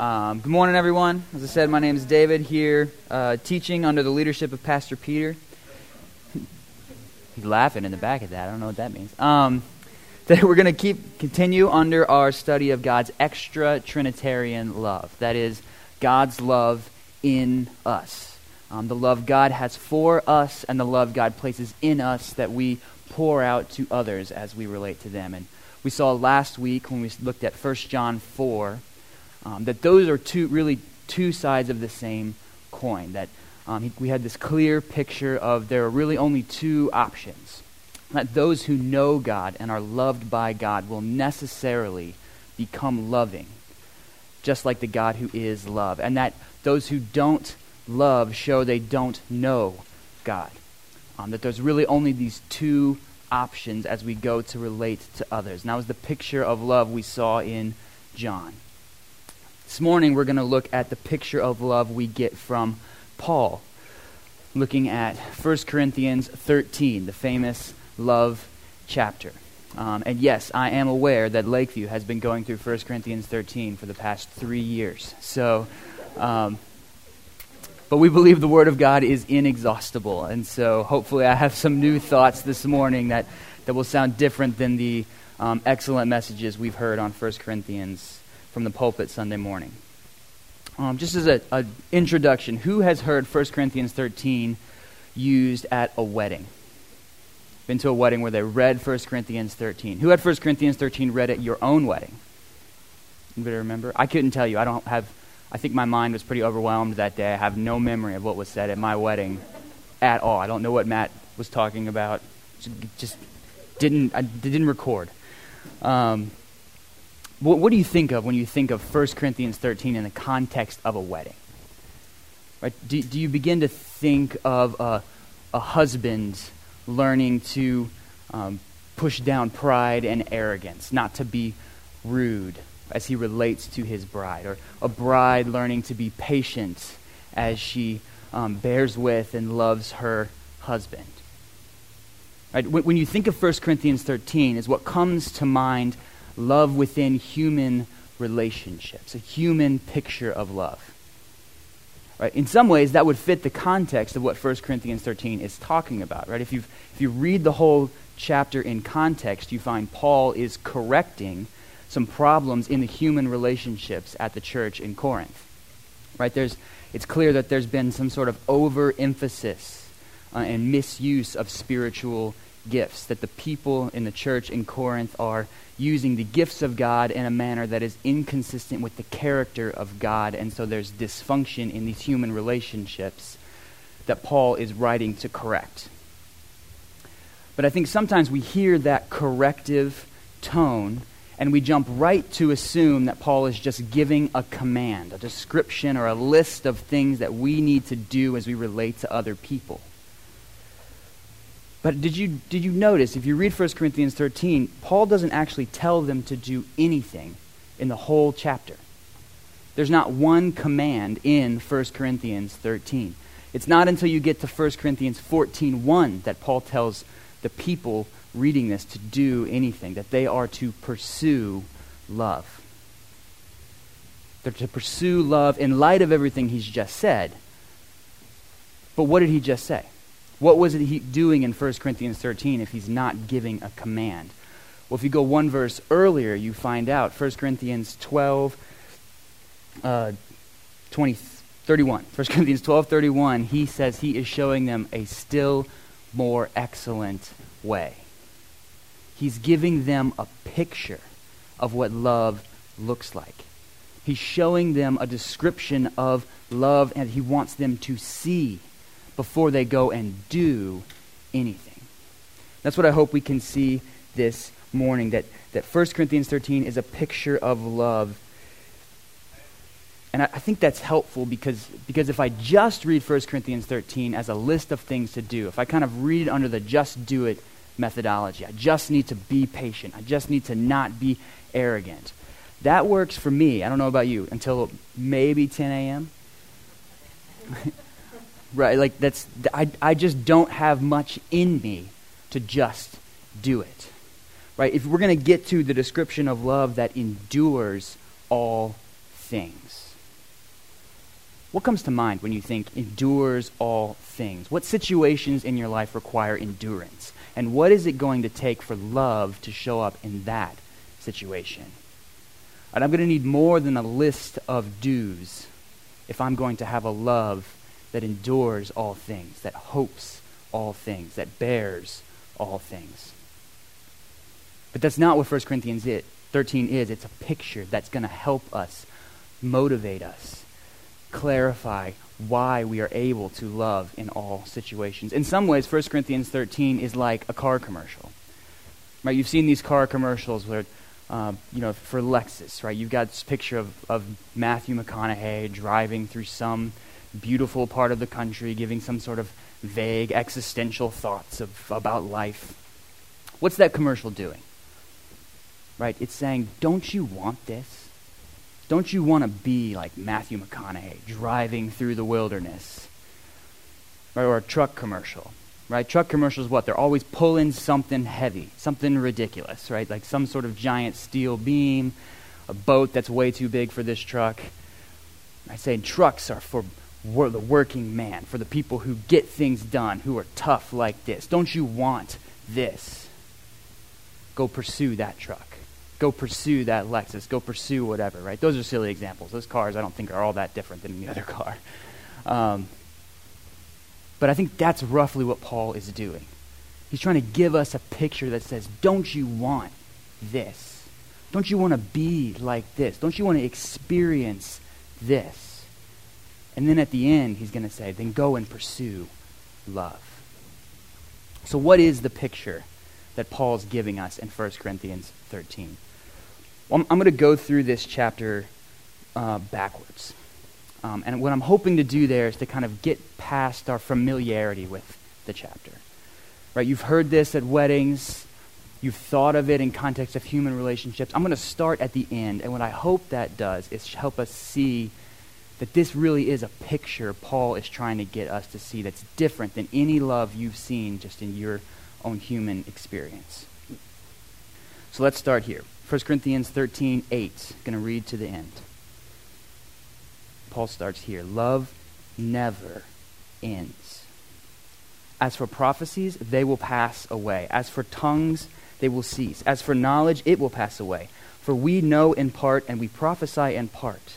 Um, good morning, everyone. As I said, my name is David here, uh, teaching under the leadership of Pastor Peter. He's laughing in the back of that. I don't know what that means. Um, that we're going to keep continue under our study of God's extra Trinitarian love. That is, God's love in us. Um, the love God has for us and the love God places in us that we pour out to others as we relate to them. And we saw last week when we looked at 1 John 4 um, that those are two, really two sides of the same coin. That um, he, we had this clear picture of there are really only two options. That those who know God and are loved by God will necessarily become loving, just like the God who is love. And that those who don't love show they don't know God. Um, that there's really only these two options as we go to relate to others. And that was the picture of love we saw in John. This morning, we're going to look at the picture of love we get from Paul, looking at 1 Corinthians 13, the famous love chapter. Um, and yes, I am aware that Lakeview has been going through 1 Corinthians 13 for the past three years. So, um, but we believe the Word of God is inexhaustible. And so hopefully I have some new thoughts this morning that, that will sound different than the um, excellent messages we've heard on 1 Corinthians from the pulpit Sunday morning. Um, just as an introduction, who has heard 1 Corinthians 13 used at a wedding? Been to a wedding where they read 1 Corinthians 13. Who had 1 Corinthians 13 read at your own wedding? Anybody remember? I couldn't tell you. I don't have. I think my mind was pretty overwhelmed that day. I have no memory of what was said at my wedding at all. I don't know what Matt was talking about. Just didn't. I didn't record. Um, what, what do you think of when you think of 1 Corinthians 13 in the context of a wedding? Right? Do, do you begin to think of a, a husband learning to um, push down pride and arrogance, not to be rude as he relates to his bride, or a bride learning to be patient as she um, bears with and loves her husband? Right? When, when you think of 1 Corinthians 13, is what comes to mind love within human relationships, a human picture of love. Right? In some ways, that would fit the context of what 1 Corinthians 13 is talking about. Right? If, you if you read the whole chapter in context, you find Paul is correcting some problems in the human relationships at the church in Corinth. Right? There's, it's clear that there's been some sort of overemphasis uh, and misuse of spiritual gifts, that the people in the church in Corinth are using the gifts of God in a manner that is inconsistent with the character of God, and so there's dysfunction in these human relationships that Paul is writing to correct. But I think sometimes we hear that corrective tone and we jump right to assume that Paul is just giving a command, a description, or a list of things that we need to do as we relate to other people. But did you, did you notice, if you read 1 Corinthians 13, Paul doesn't actually tell them to do anything in the whole chapter. There's not one command in 1 Corinthians 13. It's not until you get to 1 Corinthians 14:1 that Paul tells the people reading this to do anything, that they are to pursue love. They're to pursue love in light of everything he's just said. But what did he just say? What was it he doing in 1 Corinthians 13 if he's not giving a command? Well, if you go one verse earlier, you find out 1 Corinthians 12, uh, 20, 31. 1 Corinthians 12, 31, he says he is showing them a still more excellent way. He's giving them a picture of what love looks like. He's showing them a description of love and he wants them to see before they go and do anything. That's what I hope we can see this morning that, that 1 Corinthians 13 is a picture of love. And I, I think that's helpful because, because if I just read 1 Corinthians 13 as a list of things to do, if I kind of read it under the just do it methodology, I just need to be patient, I just need to not be arrogant. That works for me. I don't know about you until maybe 10 a.m. Right? Like that's I I just don't have much in me to just do it. Right? If we're going to get to the description of love that endures all things. What comes to mind when you think endures all things? What situations in your life require endurance? And what is it going to take for love to show up in that situation? And I'm going to need more than a list of do's if I'm going to have a love that endures all things, that hopes all things, that bears all things. But that's not what 1 Corinthians 13 is. It's a picture that's going to help us, motivate us, clarify why we are able to love in all situations. In some ways, 1 Corinthians 13 is like a car commercial. Right? You've seen these car commercials where, uh, you know, for Lexus, right? You've got this picture of, of Matthew McConaughey driving through some beautiful part of the country, giving some sort of vague existential thoughts of, about life. What's that commercial doing? Right? It's saying, don't you want this? Don't you want to be like Matthew McConaughey driving through the wilderness? Right? Or a truck commercial. Right? Truck commercials, what? They're always pulling something heavy, something ridiculous, right? Like some sort of giant steel beam, a boat that's way too big for this truck. I say trucks are for the working man, for the people who get things done, who are tough like this. Don't you want this? Go pursue that truck. Go pursue that Lexus. Go pursue whatever, right? Those are silly examples. Those cars, I don't think, are all that different than any other car. Um, but I think that's roughly what Paul is doing. He's trying to give us a picture that says, don't you want this? Don't you want to be like this? Don't you want to experience this? And then at the end, he's going to say, then go and pursue love. So, what is the picture that Paul's giving us in 1 Corinthians 13? Well, I'm, I'm going to go through this chapter uh, backwards. Um, and what I'm hoping to do there is to kind of get past our familiarity with the chapter. Right? You've heard this at weddings. You've thought of it in context of human relationships. I'm going to start at the end, and what I hope that does is help us see that this really is a picture Paul is trying to get us to see that's different than any love you've seen just in your own human experience. So let's start here. 1 Corinthians 13, 8. Going to read to the end. Paul starts here. Love never ends. As for prophecies, they will pass away. As for tongues, they will cease. As for knowledge, it will pass away. For we know in part and we prophesy in part.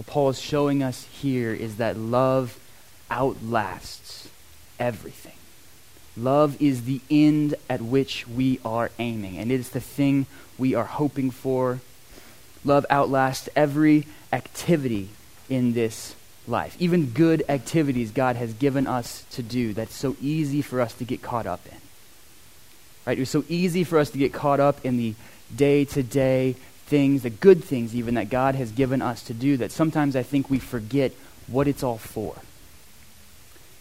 What Paul is showing us here is that love outlasts everything. Love is the end at which we are aiming, and it is the thing we are hoping for. Love outlasts every activity in this life, even good activities God has given us to do that's so easy for us to get caught up in. Right? It was so easy for us to get caught up in the day to day things, the good things even that God has given us to do, that sometimes I think we forget what it's all for.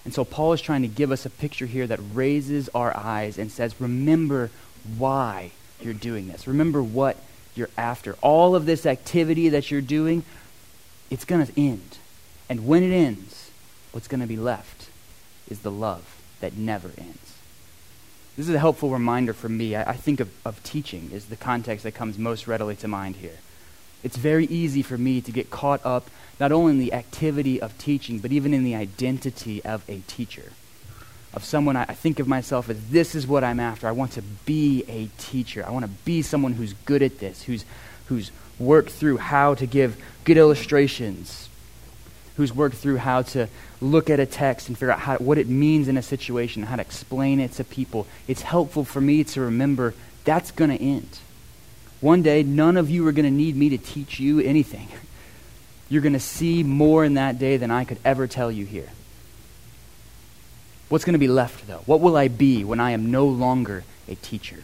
And so Paul is trying to give us a picture here that raises our eyes and says, remember why you're doing this. Remember what you're after. All of this activity that you're doing, it's going to end. And when it ends, what's going to be left is the love that never ends. This is a helpful reminder for me. I, I think of, of teaching is the context that comes most readily to mind here. It's very easy for me to get caught up not only in the activity of teaching, but even in the identity of a teacher. Of someone I, I think of myself as this is what I'm after. I want to be a teacher. I want to be someone who's good at this, who's, who's worked through how to give good illustrations, who's worked through how to look at a text and figure out how, what it means in a situation, how to explain it to people. It's helpful for me to remember that's going to end. One day, none of you are going to need me to teach you anything. You're going to see more in that day than I could ever tell you here. What's going to be left, though? What will I be when I am no longer a teacher?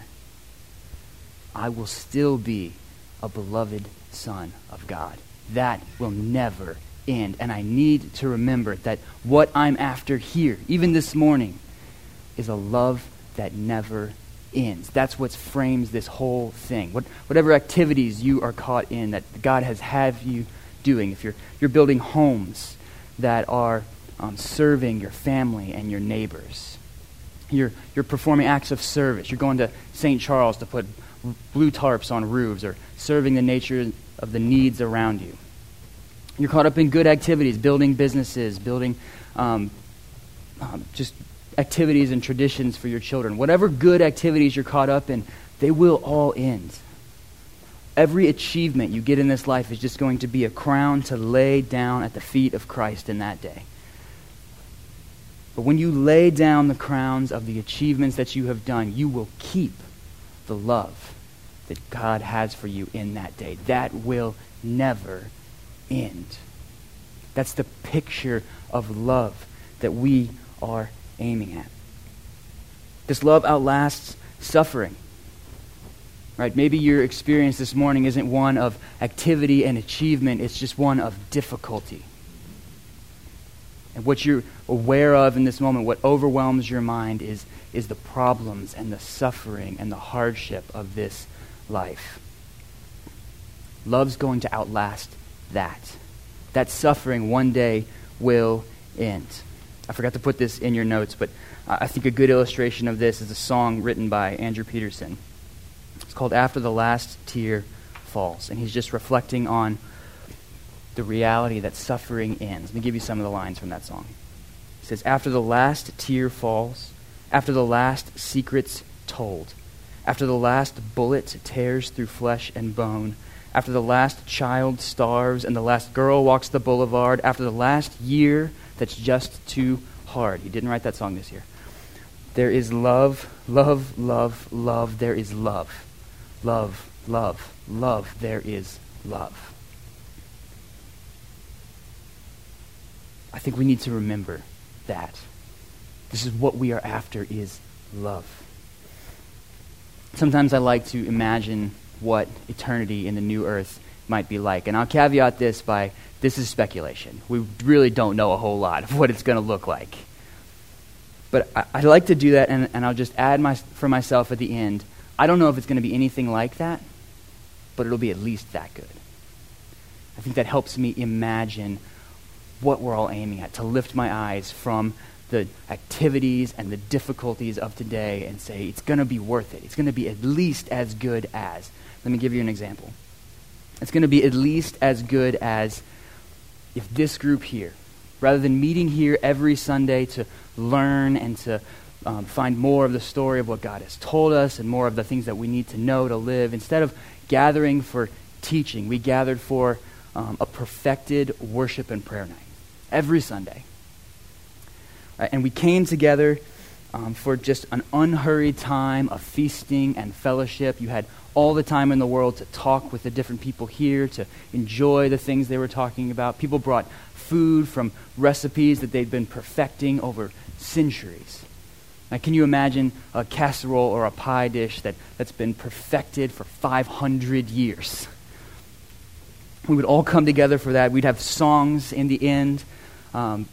I will still be a beloved son of God. That will never end. And I need to remember that what I'm after here, even this morning, is a love that never ends. That's what frames this whole thing. What, whatever activities you are caught in that God has had you doing, if you're, you're building homes that are um, serving your family and your neighbors, you're, you're performing acts of service, you're going to St. Charles to put blue tarps on roofs or serving the nature of the needs around you. You're caught up in good activities, building businesses, building um, um, just activities and traditions for your children. Whatever good activities you're caught up in, they will all end. Every achievement you get in this life is just going to be a crown to lay down at the feet of Christ in that day. But when you lay down the crowns of the achievements that you have done, you will keep the love that God has for you in that day. That will never end. That's the picture of love that we are aiming at. This love outlasts suffering. Right? Maybe your experience this morning isn't one of activity and achievement, it's just one of difficulty. And what you're aware of in this moment, what overwhelms your mind, is, is the problems and the suffering and the hardship of this life. Love's going to outlast that. That suffering one day will end. I forgot to put this in your notes, but I think a good illustration of this is a song written by Andrew Peterson. It's called After the Last Tear Falls, and he's just reflecting on the reality that suffering ends. Let me give you some of the lines from that song. He says, After the last tear falls, after the last secret's told, after the last bullet tears through flesh and bone, after the last child starves and the last girl walks the boulevard, after the last year that's just too hard. He didn't write that song this year. There is love, love, love, love. There is love. Love, love, love. There is love. I think we need to remember that. This is what we are after is love. Sometimes I like to imagine what eternity in the new earth might be like. And I'll caveat this by this is speculation. We really don't know a whole lot of what it's going to look like. But I, I, like to do that, and, and I'll just add my, for myself at the end. I don't know if it's going to be anything like that, but it'll be at least that good. I think that helps me imagine what we're all aiming at, to lift my eyes from the activities and the difficulties of today and say, it's going to be worth it. It's going to be at least as good as. Let me give you an example. It's going to be at least as good as if this group here, rather than meeting here every Sunday to learn and to um, find more of the story of what God has told us and more of the things that we need to know to live, instead of gathering for teaching, we gathered for um, a perfected worship and prayer night every Sunday. Right, and we came together um, for just an unhurried time of feasting and fellowship. You had all the time in the world to talk with the different people here, to enjoy the things they were talking about. People brought food from recipes that they'd been perfecting over centuries. Now, can you imagine a casserole or a pie dish that, that's been perfected for 500 years? We would all come together for that. We'd have songs in the end. Um,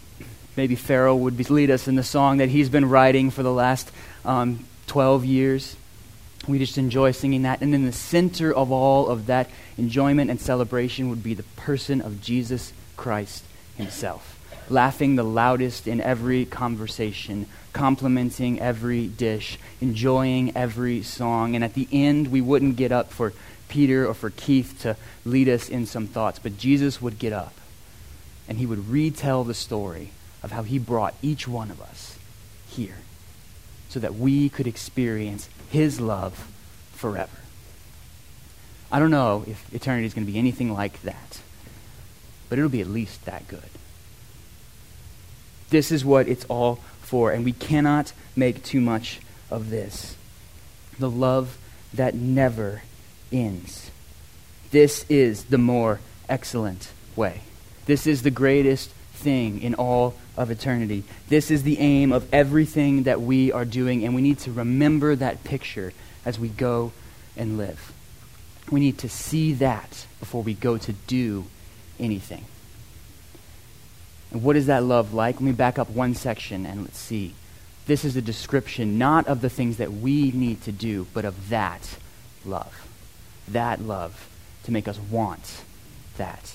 maybe Pharaoh would lead us in the song that he's been writing for the last um, 12 years. We just enjoy singing that. And in the center of all of that enjoyment and celebration would be the person of Jesus Christ himself, laughing the loudest in every conversation, complimenting every dish, enjoying every song. And at the end, we wouldn't get up for Peter or for Keith to lead us in some thoughts, but Jesus would get up and he would retell the story of how he brought each one of us here so that we could experience his love forever. I don't know if eternity is going to be anything like that, but it'll be at least that good. This is what it's all for, and we cannot make too much of this. The love that never ends. This is the more excellent way. This is the greatest thing in all of eternity. This is the aim of everything that we are doing, and we need to remember that picture as we go and live. We need to see that before we go to do anything. And what is that love like? Let me back up one section and let's see. This is a description not of the things that we need to do, but of that love. That love to make us want that.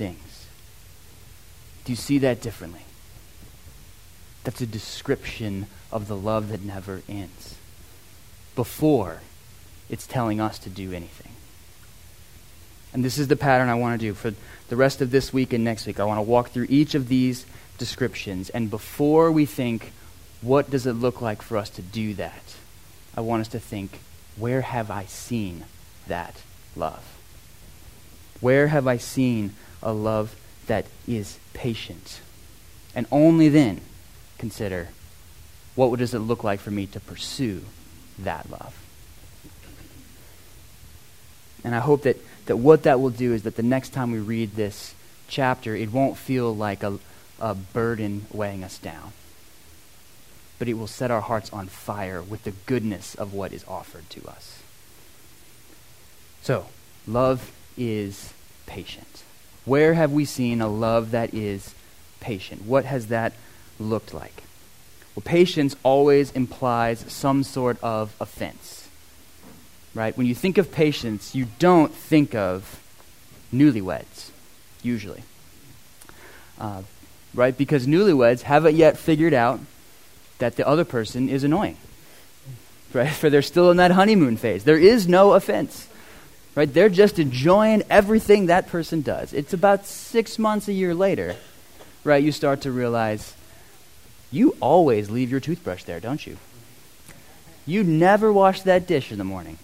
things. Do you see that differently? That's a description of the love that never ends. Before it's telling us to do anything. And this is the pattern I want to do for the rest of this week and next week. I want to walk through each of these descriptions. And before we think, what does it look like for us to do that? I want us to think, where have I seen that love? Where have I seen a love that is patient? And only then consider, what does it look like for me to pursue that love? And I hope that, that what that will do is that the next time we read this chapter, it won't feel like a, a burden weighing us down. But it will set our hearts on fire with the goodness of what is offered to us. So, love is patient. Where have we seen a love that is patient? What has that looked like? Well, patience always implies some sort of offense right? When you think of patience, you don't think of newlyweds, usually. Uh, right? Because newlyweds haven't yet figured out that the other person is annoying, right? For they're still in that honeymoon phase. There is no offense, right? They're just enjoying everything that person does. It's about six months, a year later, right? You start to realize you always leave your toothbrush there, don't you? You never wash that dish in the morning.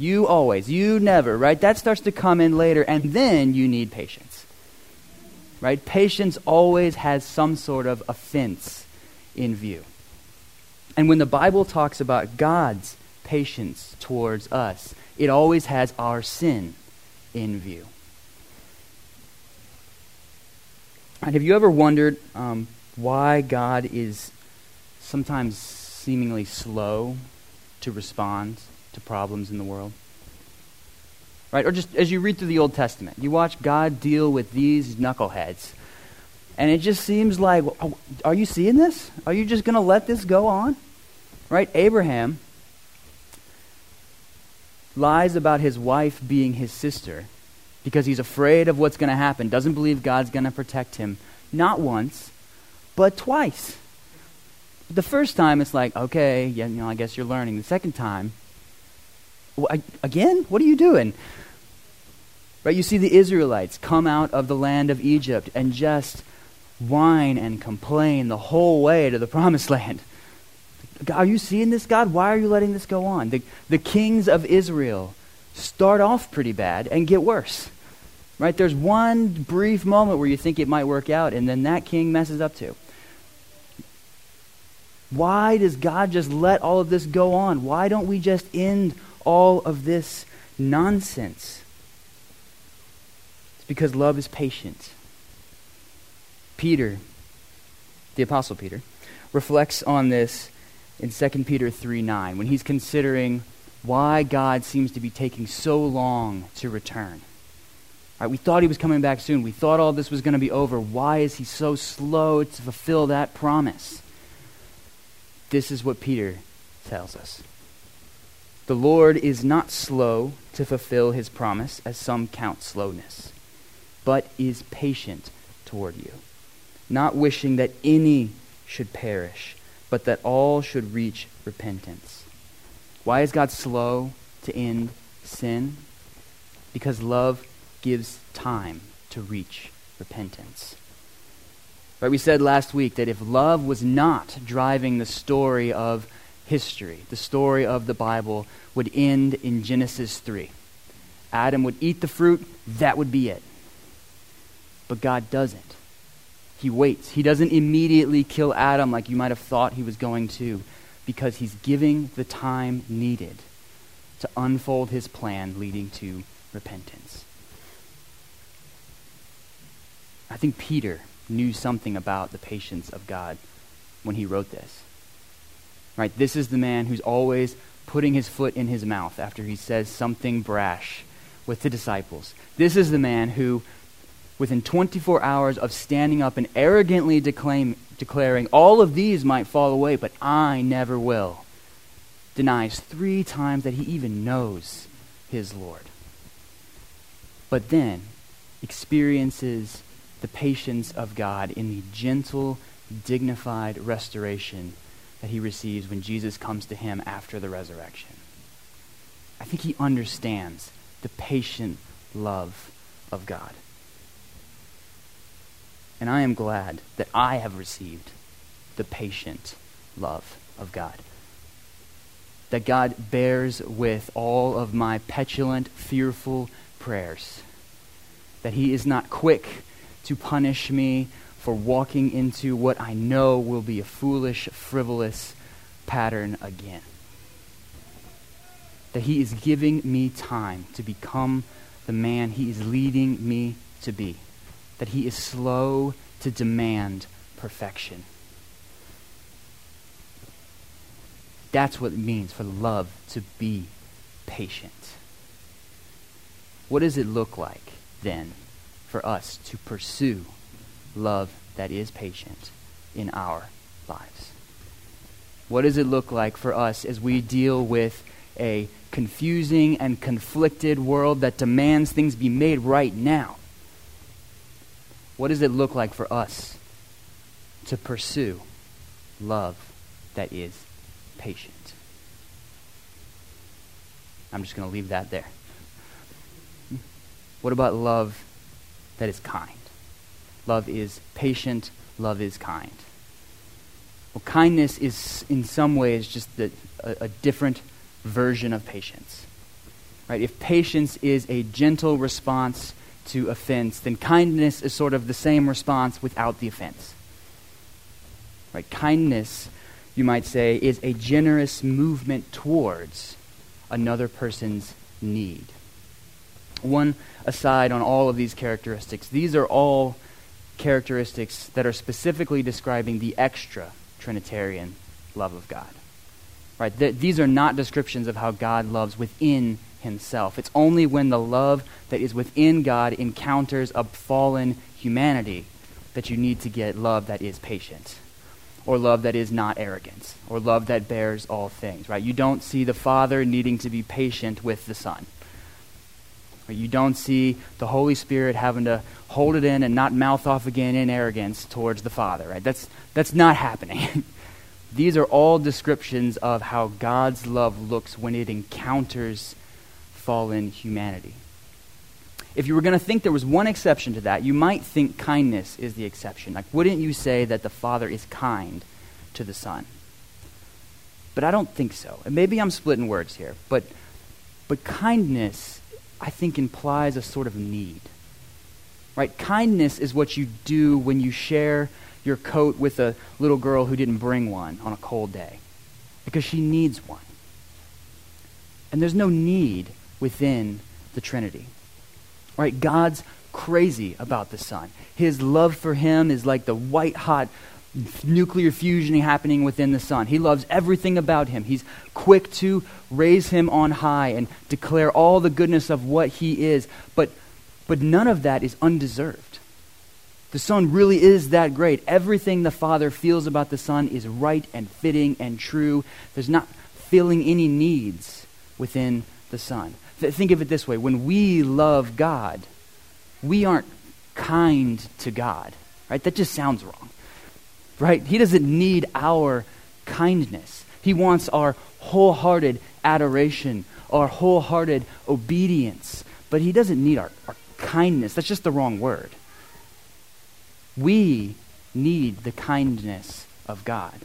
You always, you never, right? That starts to come in later, and then you need patience. Right? Patience always has some sort of offense in view. And when the Bible talks about God's patience towards us, it always has our sin in view. And have you ever wondered um, why God is sometimes seemingly slow to respond to problems in the world. Right? Or just as you read through the Old Testament, you watch God deal with these knuckleheads. And it just seems like, oh, are you seeing this? Are you just going to let this go on? Right? Abraham lies about his wife being his sister because he's afraid of what's going to happen, doesn't believe God's going to protect him. Not once, but twice. The first time, it's like, okay, yeah, you know, I guess you're learning. The second time, Again? What are you doing? Right? You see the Israelites come out of the land of Egypt and just whine and complain the whole way to the promised land. Are you seeing this, God? Why are you letting this go on? The, the kings of Israel start off pretty bad and get worse. Right? There's one brief moment where you think it might work out, and then that king messes up too. Why does God just let all of this go on? Why don't we just end all of this nonsense? It's because love is patient. Peter, the Apostle Peter, reflects on this in 2 Peter 3 9 when he's considering why God seems to be taking so long to return. Right, we thought he was coming back soon. We thought all this was going to be over. Why is he so slow to fulfill that promise? This is what Peter tells us. The Lord is not slow to fulfill his promise, as some count slowness, but is patient toward you, not wishing that any should perish, but that all should reach repentance. Why is God slow to end sin? Because love gives time to reach repentance. Right, we said last week that if love was not driving the story of history, the story of the Bible, would end in Genesis 3. Adam would eat the fruit, that would be it. But God doesn't. He waits. He doesn't immediately kill Adam like you might have thought he was going to, because he's giving the time needed to unfold his plan leading to repentance. I think Peter knew something about the patience of God when he wrote this. Right? This is the man who's always putting his foot in his mouth after he says something brash with the disciples. This is the man who, within 24 hours of standing up and arrogantly declaim, declaring, All of these might fall away, but I never will, denies three times that he even knows his Lord. But then experiences the patience of God in the gentle, dignified restoration that he receives when Jesus comes to him after the resurrection. I think he understands the patient love of God. And I am glad that I have received the patient love of God. That God bears with all of my petulant, fearful prayers. That He is not quick to punish me for walking into what I know will be a foolish, frivolous pattern again. That He is giving me time to become the man He is leading me to be. That He is slow to demand perfection. That's what it means for love to be patient. What does it look like, then, for us to pursue love that is patient in our lives? What does it look like for us as we deal with a confusing and conflicted world that demands things be made right now? What does it look like for us to pursue love that is patient? I'm just going to leave that there. What about love that is kind? Love is patient, love is kind. Well, kindness is in some ways just the, a, a different version of patience. Right? If patience is a gentle response to offense, then kindness is sort of the same response without the offense. Right? Kindness, you might say, is a generous movement towards another person's need. One aside on all of these characteristics, these are all characteristics that are specifically describing the extra Trinitarian love of God. Right? Th- these are not descriptions of how God loves within himself. It's only when the love that is within God encounters a fallen humanity that you need to get love that is patient or love that is not arrogant or love that bears all things, right? You don't see the Father needing to be patient with the Son. You don't see the Holy Spirit having to hold it in and not mouth off again in arrogance towards the Father, right? That's, that's not happening. These are all descriptions of how God's love looks when it encounters fallen humanity. If you were going to think there was one exception to that, you might think kindness is the exception. Like, wouldn't you say that the Father is kind to the Son? But I don't think so. And maybe I'm splitting words here, but, but kindness, I think, implies a sort of need. Right? Kindness is what you do when you share your coat with a little girl who didn't bring one on a cold day because she needs one. And there's no need within the Trinity. Right? God's crazy about the Son. His love for him is like the white hot nuclear fusion happening within the Son. He loves everything about him. He's quick to raise him on high and declare all the goodness of what he is. But, but none of that is undeserved. The Son really is that great. Everything the Father feels about the Son is right and fitting and true. There's not filling any needs within the Son. Th- think of it this way when we love God, we aren't kind to God, right? That just sounds wrong, right? He doesn't need our kindness, He wants our wholehearted adoration, our wholehearted obedience, but He doesn't need our, our kindness. That's just the wrong word. We need the kindness of God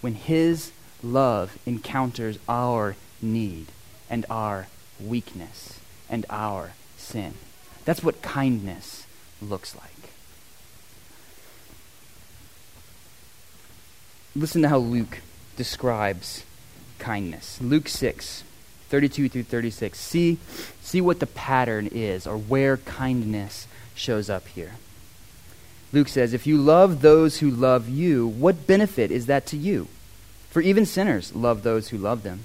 when His love encounters our need and our weakness and our sin. That's what kindness looks like. Listen to how Luke describes kindness. Luke 6, 32 through 36. See, see what the pattern is or where kindness shows up here. Luke says, If you love those who love you, what benefit is that to you? For even sinners love those who love them.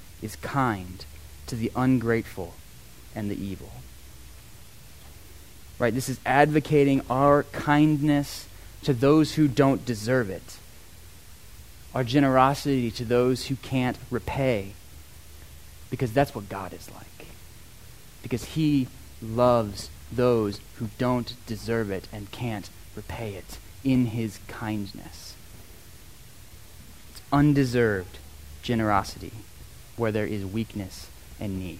is kind to the ungrateful and the evil. Right? This is advocating our kindness to those who don't deserve it, our generosity to those who can't repay, because that's what God is like. Because He loves those who don't deserve it and can't repay it in His kindness. It's undeserved generosity where there is weakness and need.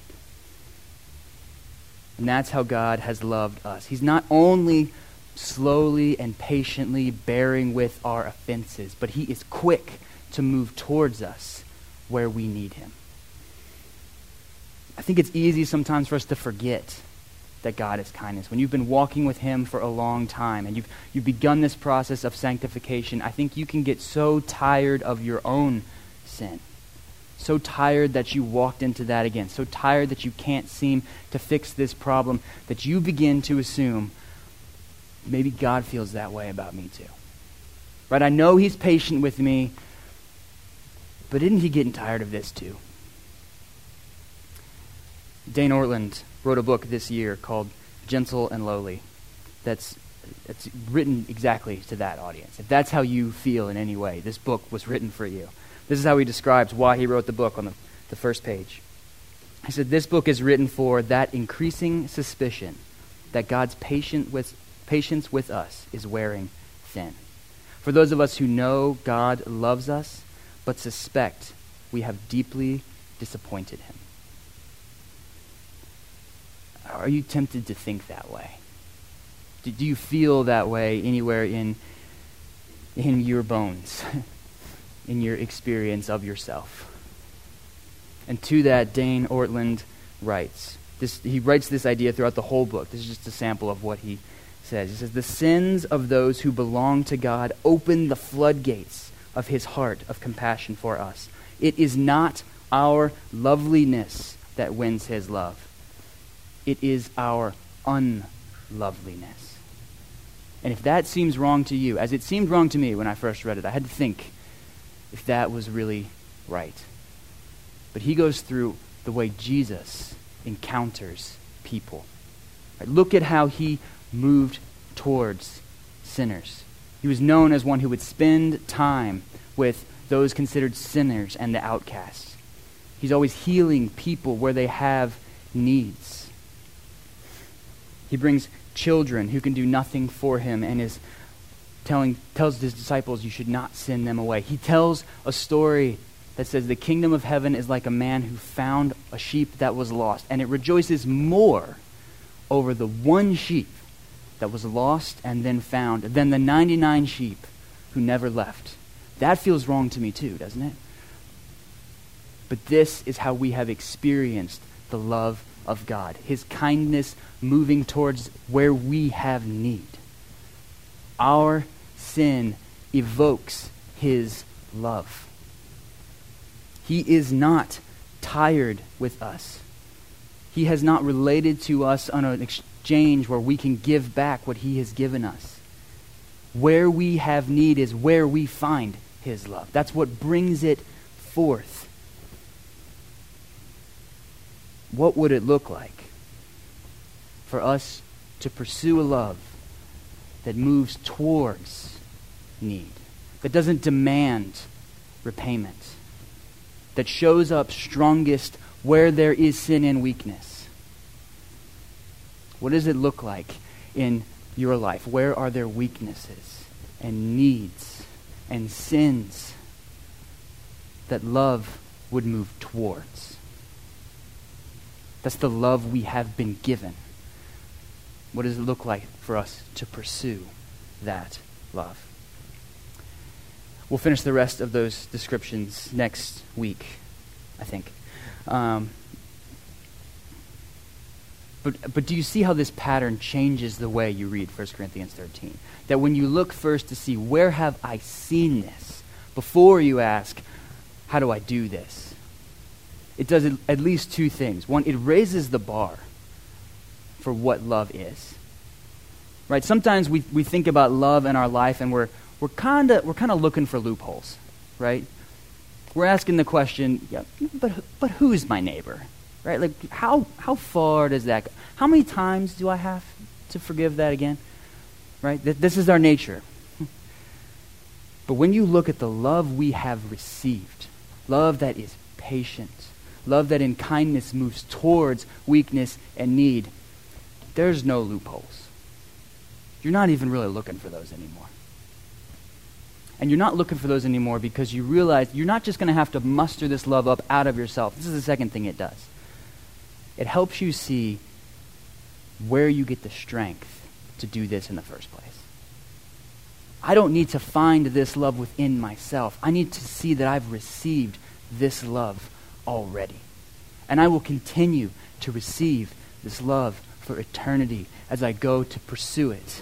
And that's how God has loved us. He's not only slowly and patiently bearing with our offenses, but He is quick to move towards us where we need Him. I think it's easy sometimes for us to forget that God is kindness. When you've been walking with Him for a long time and you've, you've begun this process of sanctification, I think you can get so tired of your own sin so tired that you walked into that again, so tired that you can't seem to fix this problem, that you begin to assume maybe God feels that way about me too. Right? I know He's patient with me, but isn't He getting tired of this too? Dane Ortlund wrote a book this year called Gentle and Lowly that's, that's written exactly to that audience. If that's how you feel in any way, this book was written for you. This is how he describes why he wrote the book on the, the first page. He said, This book is written for that increasing suspicion that God's patient with, patience with us is wearing thin. For those of us who know God loves us, but suspect we have deeply disappointed him. Are you tempted to think that way? Do, do you feel that way anywhere in, in your bones? in your experience of yourself. And to that, Dane Ortlund writes. This, he writes this idea throughout the whole book. This is just a sample of what he says. He says, The sins of those who belong to God open the floodgates of his heart of compassion for us. It is not our loveliness that wins his love, it is our unloveliness. And if that seems wrong to you, as it seemed wrong to me when I first read it, I had to think if that was really right. But he goes through the way Jesus encounters people. Right? Look at how he moved towards sinners. He was known as one who would spend time with those considered sinners and the outcasts. He's always healing people where they have needs. He brings children who can do nothing for him and is telling, tells his disciples you should not send them away. He tells a story that says the kingdom of heaven is like a man who found a sheep that was lost, and it rejoices more over the one sheep that was lost and then found than the 99 sheep who never left. That feels wrong to me too, doesn't it? But this is how we have experienced the love of God, his kindness moving towards where we have need. Our sin evokes his love. He is not tired with us. He has not related to us on an exchange where we can give back what he has given us. Where we have need is where we find his love. That's what brings it forth. What would it look like for us to pursue a love that moves towards need, that doesn't demand repayment, that shows up strongest where there is sin and weakness. What does it look like in your life? Where are there weaknesses and needs and sins that love would move towards? That's the love we have been given. What does it look like for us to pursue that love? We'll finish the rest of those descriptions next week, I think. Um, but, but do you see how this pattern changes the way you read 1 Corinthians 13? That when you look first to see, where have I seen this? Before you ask, how do I do this? It does at least two things. One, it raises the bar for what love is. Right? Sometimes we, we think about love in our life and we're, we're kind of we're kind of looking for loopholes, right? We're asking the question, yeah, but, but who's my neighbor? Right? Like, how, how far does that go? How many times do I have to forgive that again? Right? Th- this is our nature. but when you look at the love we have received, love that is patient, love that in kindness moves towards weakness and need, there's no loopholes. You're not even really looking for those anymore. And you're not looking for those anymore because you realize you're not just going to have to muster this love up out of yourself. This is the second thing it does. It helps you see where you get the strength to do this in the first place. I don't need to find this love within myself. I need to see that I've received this love already. And I will continue to receive this love for eternity as I go to pursue it.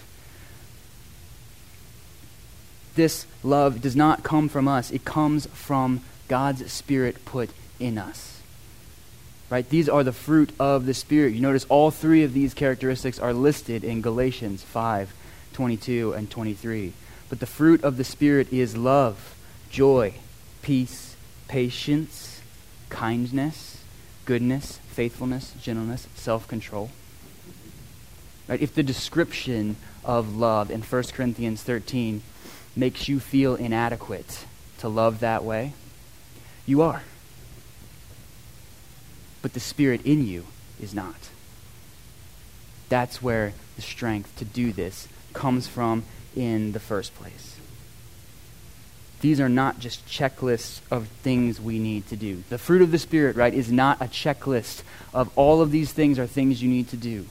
This love does not come from us, it comes from God's Spirit put in us. Right? These are the fruit of the Spirit. You notice all three of these characteristics are listed in Galatians 5 22 and 23. But the fruit of the Spirit is love, joy, peace, patience, kindness, goodness, faithfulness, gentleness, self control. Right? If the description of love in 1 Corinthians 13 makes you feel inadequate to love that way, you are but the Spirit in you is not. That's where the strength to do this comes from in the first place. These are not just checklists of things we need to do. The fruit of the Spirit, right, is not a checklist of all of these things are things you need to do.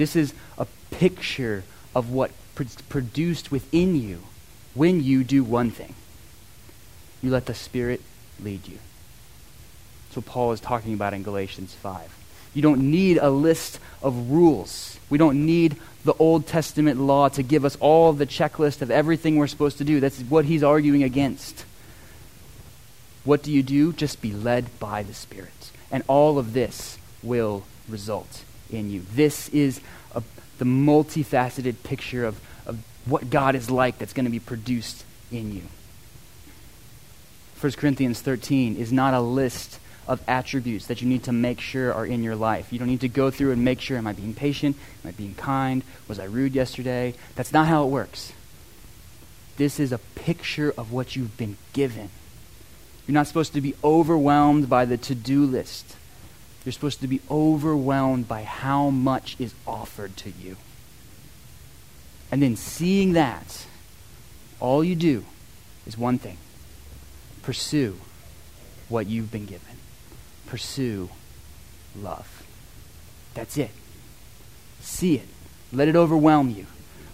This is a picture of what produced within you when you do one thing. You let the Spirit lead you. That's what Paul is talking about in Galatians 5. You don't need a list of rules. We don't need the Old Testament law to give us all the checklist of everything we're supposed to do. That's what he's arguing against. What do you do? Just be led by the Spirit. And all of this will result in you. This is a, the multifaceted picture of, of what God is like that's going to be produced in you. 1 Corinthians 13 is not a list of attributes that you need to make sure are in your life. You don't need to go through and make sure am I being patient? Am I being kind? Was I rude yesterday? That's not how it works. This is a picture of what you've been given. You're not supposed to be overwhelmed by the to do list. You're supposed to be overwhelmed by how much is offered to you. And then seeing that, all you do is one thing pursue what you've been given pursue love. That's it. See it. Let it overwhelm you.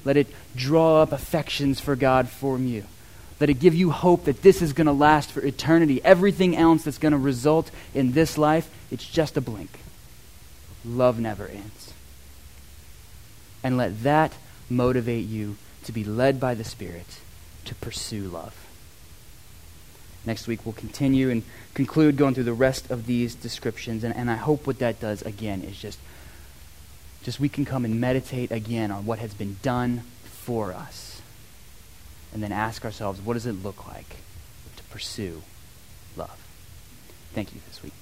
Let it draw up affections for God from you. Let it give you hope that this is going to last for eternity. Everything else that's going to result in this life, it's just a blink. Love never ends. And let that motivate you to be led by the Spirit to pursue love. Next week, we'll continue and conclude going through the rest of these descriptions. And, and I hope what that does, again, is just, just we can come and meditate again on what has been done for us. And then ask ourselves, what does it look like to pursue love? Thank you this week.